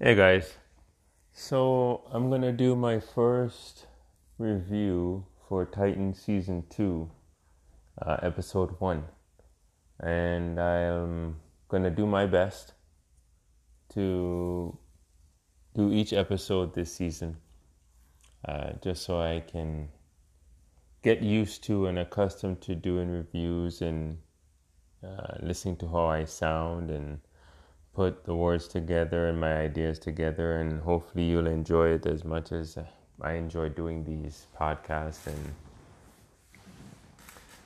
Hey guys, so I'm gonna do my first review for Titan Season 2, uh, Episode 1, and I'm gonna do my best to do each episode this season uh, just so I can get used to and accustomed to doing reviews and uh, listening to how I sound and put the words together and my ideas together, and hopefully you'll enjoy it as much as I enjoy doing these podcasts.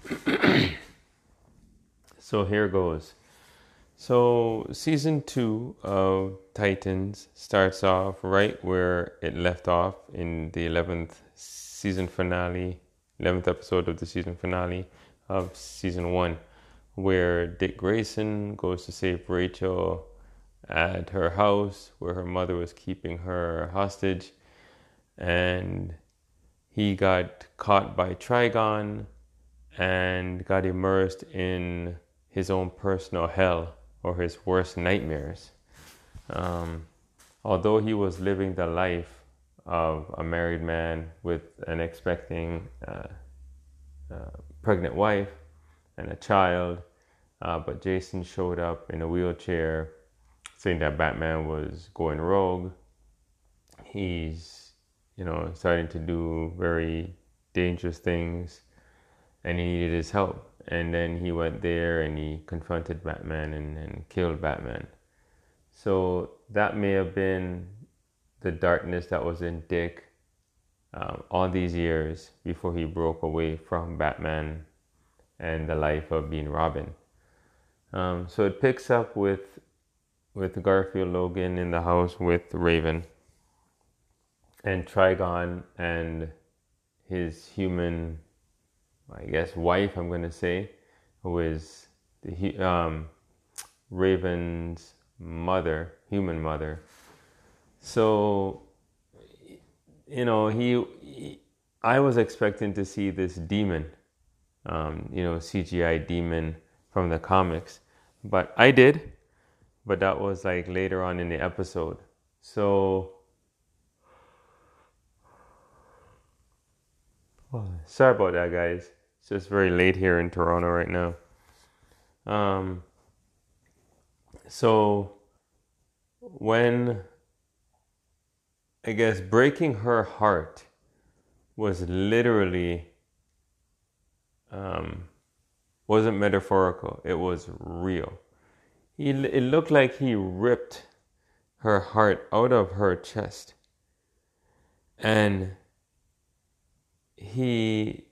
And so here goes. So season two of Titans starts off right where it left off in the eleventh season finale, eleventh episode of the season finale of season one, where Dick Grayson goes to save Rachel at her house where her mother was keeping her hostage. And he got caught by Trigon and got immersed in his own personal hell or his worst nightmares. Um, although he was living the life of a married man with an expecting uh, uh, pregnant wife and a child, uh, but Jason showed up in a wheelchair saying that Batman was going rogue. He's, you know, starting to do very dangerous things and he needed his help. And then he went there and he confronted Batman and, and killed Batman. So that may have been the darkness that was in Dick um, all these years before he broke away from Batman and the life of being Robin. Um, so it picks up with with Garfield Logan in the house with Raven and Trigon and his human, I guess, wife, I'm going to say, who is the, um, Raven's mother, human mother. So, you know, he, he I was expecting to see this demon, um, you know, CGI demon from the comics, but I did but that was like later on in the episode. So sorry about that, guys. It's just very late here in Toronto right now. Um, so when I guess breaking her heart was literally um, wasn't metaphorical. It was real. He, it looked like he ripped her heart out of her chest. And he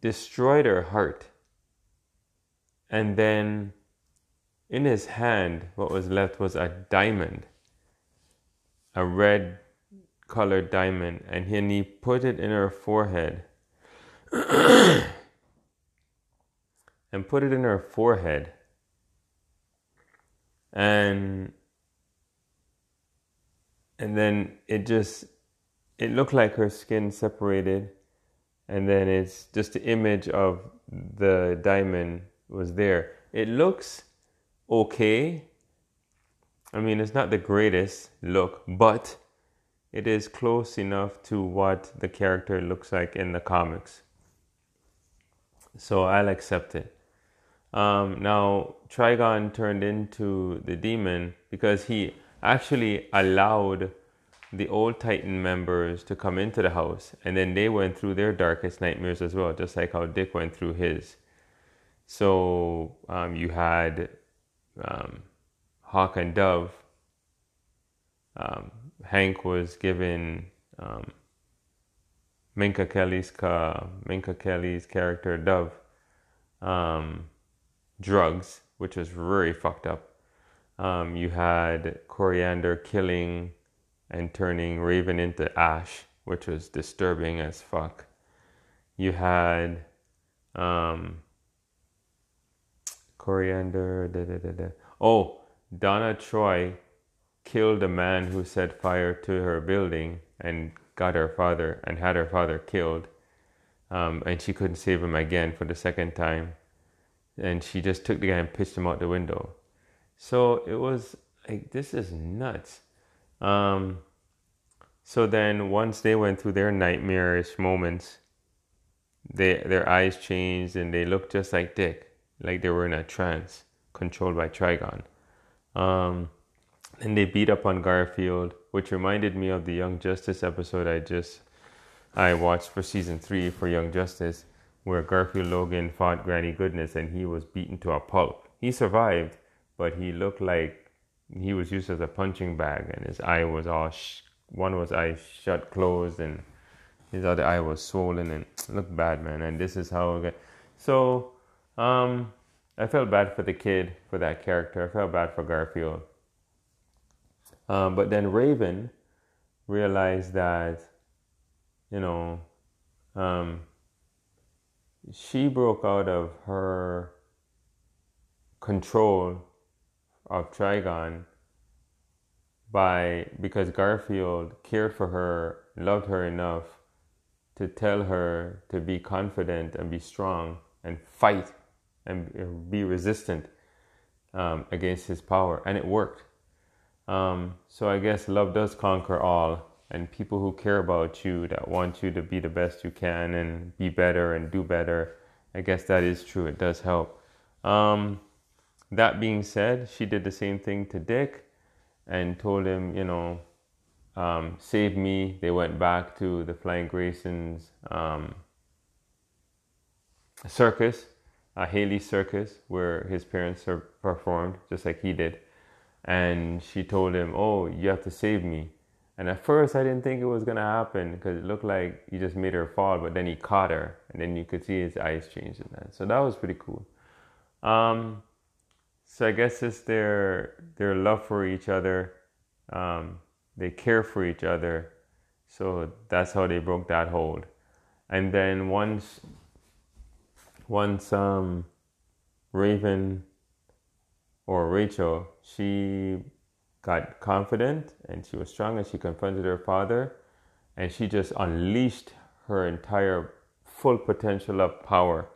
destroyed her heart. And then in his hand, what was left was a diamond, a red colored diamond. And then he put it in her forehead. and put it in her forehead and and then it just it looked like her skin separated. And then it's just the image of the diamond was there. It looks okay. I mean it's not the greatest look but it is close enough to what the character looks like in the comics. So i'll accept it um, now, Trigon turned into the demon because he actually allowed the old Titan members to come into the house, and then they went through their darkest nightmares as well, just like how Dick went through his. So um, you had um, Hawk and Dove. Um, Hank was given um, Minka Kelly's Minka Kelly's character Dove. Um, drugs, which was very fucked up. Um, you had Koriand'r killing and turning Raven into ash, which was disturbing as fuck. You had um, Koriand'r. Da, da, da, oh, Donna Troy killed a man who set fire to her building and got her father and had her father killed. Um, and she couldn't save him again for the second time and she just took the guy and pitched him out the window. So it was like, this is nuts. Um, so then once they went through their nightmarish moments, they their eyes changed and they looked just like Dick, like they were in a trance controlled by Trigon. Um, and they beat up on Garfield, which reminded me of the Young Justice episode I just I watched for season three for Young Justice, where Garfield Logan fought Granny Goodness and he was beaten to a pulp. He survived, but he looked like he was used as a punching bag, and his eye was all sh- one was eye shut closed, and his other eye was swollen and looked bad, man. And this is how. It so, um, I felt bad for the kid for that character. I felt bad for Garfield. Um, but then Raven realized that, you know, um, she broke out of her control of Trigon by because Garfield cared for her, loved her enough to tell her to be confident and be strong and fight and be resistant um, against his power, and it worked. Um, so I guess love does conquer all, and people who care about you, that want you to be the best you can and be better and do better, I guess that is true. It does help. Um, that being said, she did the same thing to Dick and told him, you know, um, save me. They went back to the Flying Graysons um, circus, uh, Haly Circus, where his parents performed, just like he did. And she told him, Oh, you have to save me. And at first, I didn't think it was to happen because it looked like he just made her fall, but then he caught her, and then you could see his eyes change in that. So that was pretty cool. Um, so I guess it's their their love for each other. Um, they care for each other. So that's how they broke that hold. And then once once um, Raven or Rachel, she got confident and she was strong and she confronted her father and she just unleashed her entire full potential of power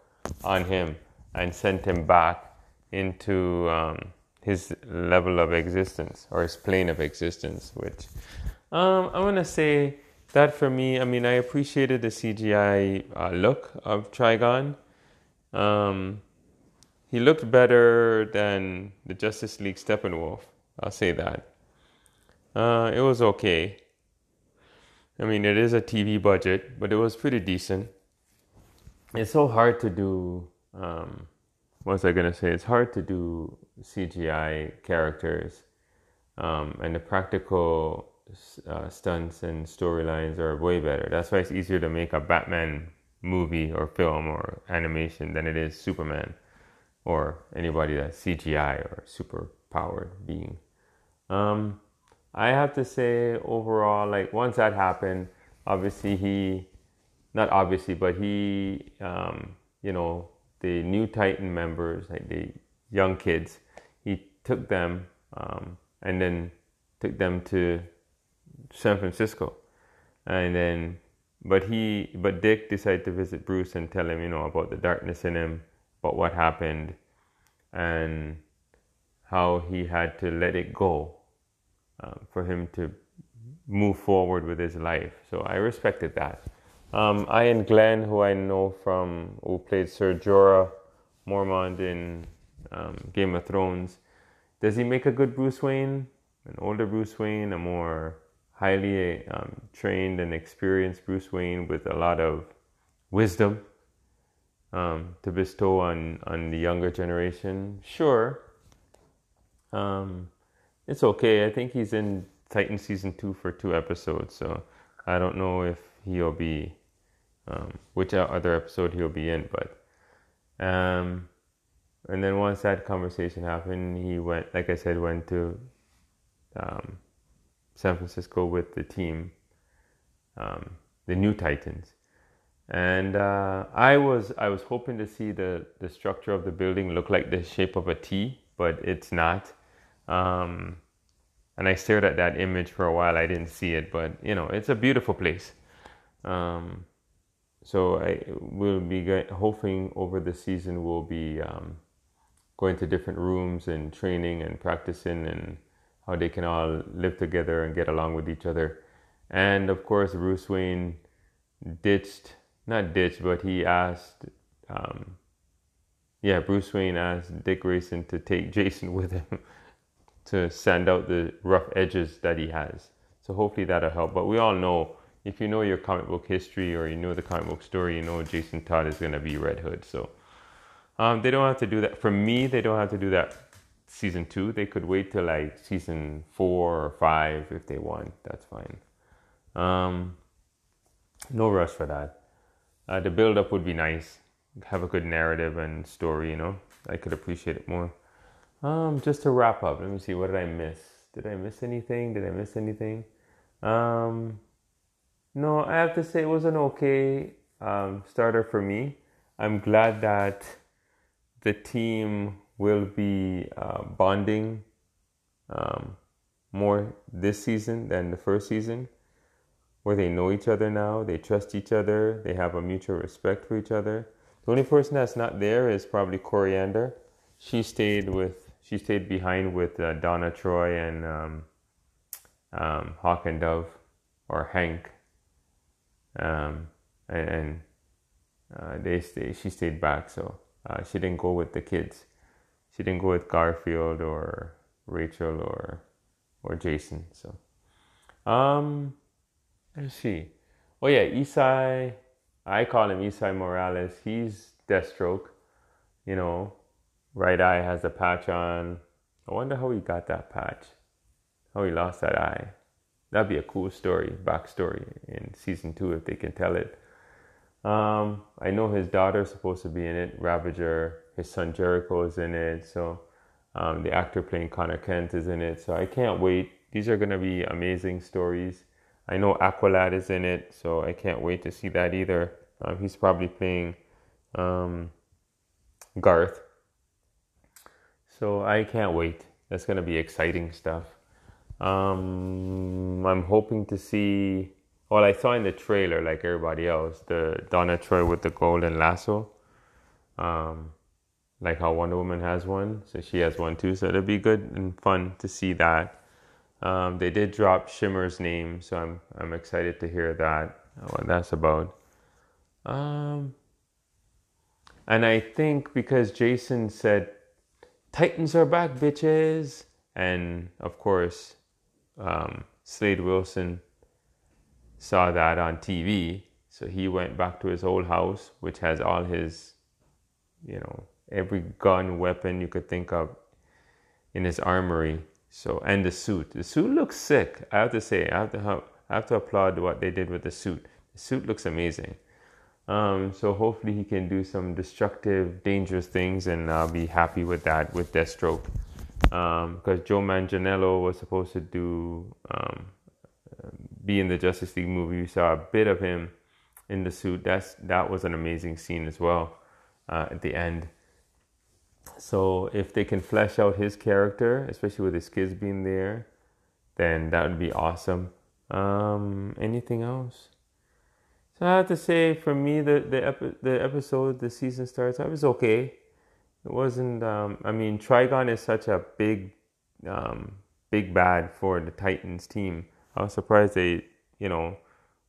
on him and sent him back into um, his level of existence or his plane of existence, which um, I'm going to say that for me, I mean, I appreciated the CGI uh, look of Trigon. Um, he looked better than the Justice League Steppenwolf. I'll say that. Uh, it was okay. I mean, it is a TV budget, but it was pretty decent. It's so hard to do um, what was I gonna say? It's hard to do CGI characters, um, and the practical uh, stunts and storylines are way better. That's why it's easier to make a Batman movie or film or animation than it is Superman or anybody that's CGI or super powered being. Um, I have to say overall, like once that happened, obviously he, not obviously, but he, um, you know, the new Titan members, like the young kids, he took them um, and then took them to San Francisco, and then but he but Dick decided to visit Bruce and tell him you know about the darkness in him, about what happened, and how he had to let it go um, for him to move forward with his life. So I respected that. Um, and Glen, who I know from, who played Ser Jorah Mormont in um, Game of Thrones, does he make a good Bruce Wayne? An older Bruce Wayne, a more highly um, trained and experienced Bruce Wayne with a lot of wisdom um, to bestow on, on the younger generation? Sure. Um, it's okay. I think he's in Titan season two for two episodes, so I don't know if he'll be um, which other episode he'll be in. But um, and then once that conversation happened, he went, like I said, went to um, San Francisco with the team, um, the new Titans. And uh, I was I was hoping to see the, the structure of the building look like the shape of a T, but it's not. Um, and I stared at that image for a while. I didn't see it, but you know, it's a beautiful place. Um, so I will be hoping over the season we'll be um, going to different rooms and training and practicing and how they can all live together and get along with each other. And of course, Bruce Wayne ditched, not ditched, but he asked, um, yeah, Bruce Wayne asked Dick Grayson to take Jason with him to sand out the rough edges that he has. So hopefully that'll help. But we all know if you know your comic book history or you know the comic book story, you know Jason Todd is going to be Red Hood. So um, they don't have to do that. For me, they don't have to do that season two. They could wait till like season four or five if they want. That's fine. Um, no rush for that. Uh, the build up would be nice. Have a good narrative and story, you know. I could appreciate it more. Um, just to wrap up, let me see. What did I miss? Did I miss anything? Did I miss anything? Um, no, I have to say it was an okay um, starter for me. I'm glad that the team will be uh, bonding um, more this season than the first season, where they know each other now, they trust each other, they have a mutual respect for each other. The only person that's not there is probably Koriand'r. She stayed with she stayed behind with uh, Donna Troy and um, um, Hawk and Dove or Hank um, and, and uh, they stay, she stayed back, so uh, she didn't go with the kids. She didn't go with Garfield or Rachel or or Jason. So, um, let's see. Oh yeah, Esai. I call him Esai Morales. He's Deathstroke. You know, right eye has a patch on. I wonder how he got that patch. How he lost that eye that'd be a cool story, backstory in season two if they can tell it. Um, I know his daughter's supposed to be in it, Ravager. His son Jericho is in it. So um, the actor playing Conner Kent is in it. So I can't wait. These are going to be amazing stories. I know Aqualad is in it, so I can't wait to see that either. Um, he's probably playing um, Garth. So I can't wait. That's going to be exciting stuff. Um, I'm hoping to see. Well, I saw in the trailer, like everybody else, the Donna Troy with the golden lasso. Um, like how Wonder Woman has one, so she has one too. So it'll be good and fun to see that. Um, they did drop Shimmer's name, so I'm I'm excited to hear that what that's about. Um, and I think because Jason said Titans are back, bitches, and of course um, Slade Wilson saw that on TV, so he went back to his old house, which has all his, you know, every gun, weapon you could think of in his armory. So and the suit, the suit looks sick. I have to say, I have to I have to applaud what they did with the suit. The suit looks amazing. Um, so hopefully he can do some destructive, dangerous things, and I'll be happy with that with Deathstroke because um, Joe Manganiello was supposed to do um, be in the Justice League movie. We saw a bit of him in the suit. That's that was an amazing scene as well uh, at the end. So if they can flesh out his character, especially with his kids being there, then that would be awesome. Um, anything else? So I have to say, for me, the the, epi- the episode, the season starts. I was okay. It wasn't. Um, I mean, Trigon is such a big, um, big bad for the Titans team. I was surprised they, you know,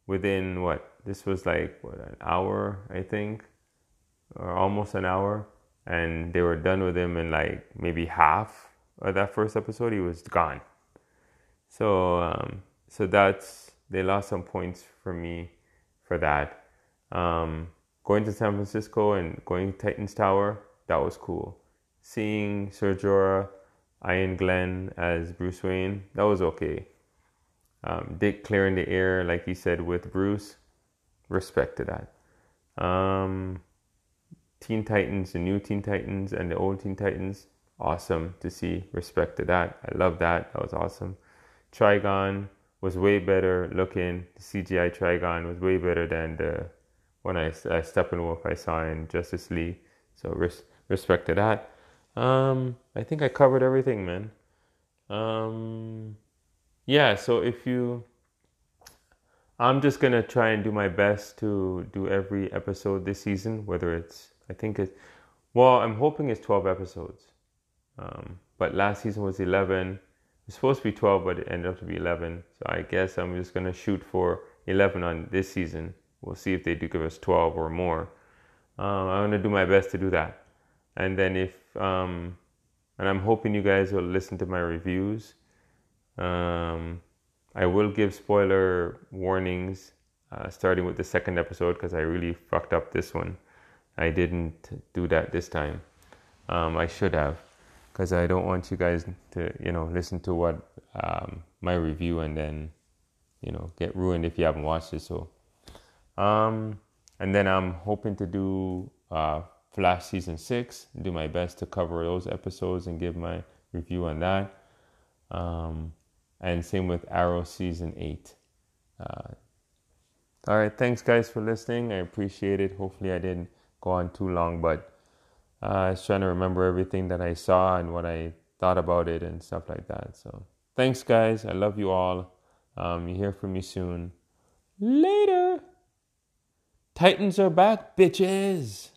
within what this was like what an hour, I think, or almost an hour, and they were done with him in like maybe half of that first episode. He was gone. So, um, so that's they lost some points for me for that. Um, going to San Francisco and going to Titans Tower that was cool. Seeing Ser Jorah, Iain Glen as Bruce Wayne, that was okay. Um, Dick clearing the air, like he said, with Bruce, respect to that. Um, Teen Titans, the new Teen Titans and the old Teen Titans, awesome to see. Respect to that. I love that. That was awesome. Trigon was way better looking. The CGI Trigon was way better than the one I uh, Steppenwolf I saw in Justice League. So res- respect to that. Um, I think I covered everything, man. Um, yeah, so if you, I'm just gonna try and do my best to do every episode this season, whether it's, I think it's, well, I'm hoping it's 12 episodes. Um, but last season was 11. It's supposed to be 12, but it ended up to be 11. So I guess I'm just gonna shoot for 11 on this season. We'll see if they do give us 12 or more. Um, I'm gonna do my best to do that. And then if um, and I'm hoping you guys will listen to my reviews. Um, I will give spoiler warnings uh, starting with the second episode because I really fucked up this one. I didn't do that this time. Um, I should have because I don't want you guys to, you know, listen to what um, my review and then, you know, get ruined if you haven't watched it. So, um, and then I'm hoping to do uh, Flash season six. Do my best to cover those episodes and give my review on that. Um, and same with Arrow season eight. Uh, all right, thanks guys for listening. I appreciate it. Hopefully, I didn't go on too long, but uh, I was trying to remember everything that I saw and what I thought about it and stuff like that. So, thanks, guys. I love you all. Um, you hear from me soon. Later. Titans are back, bitches.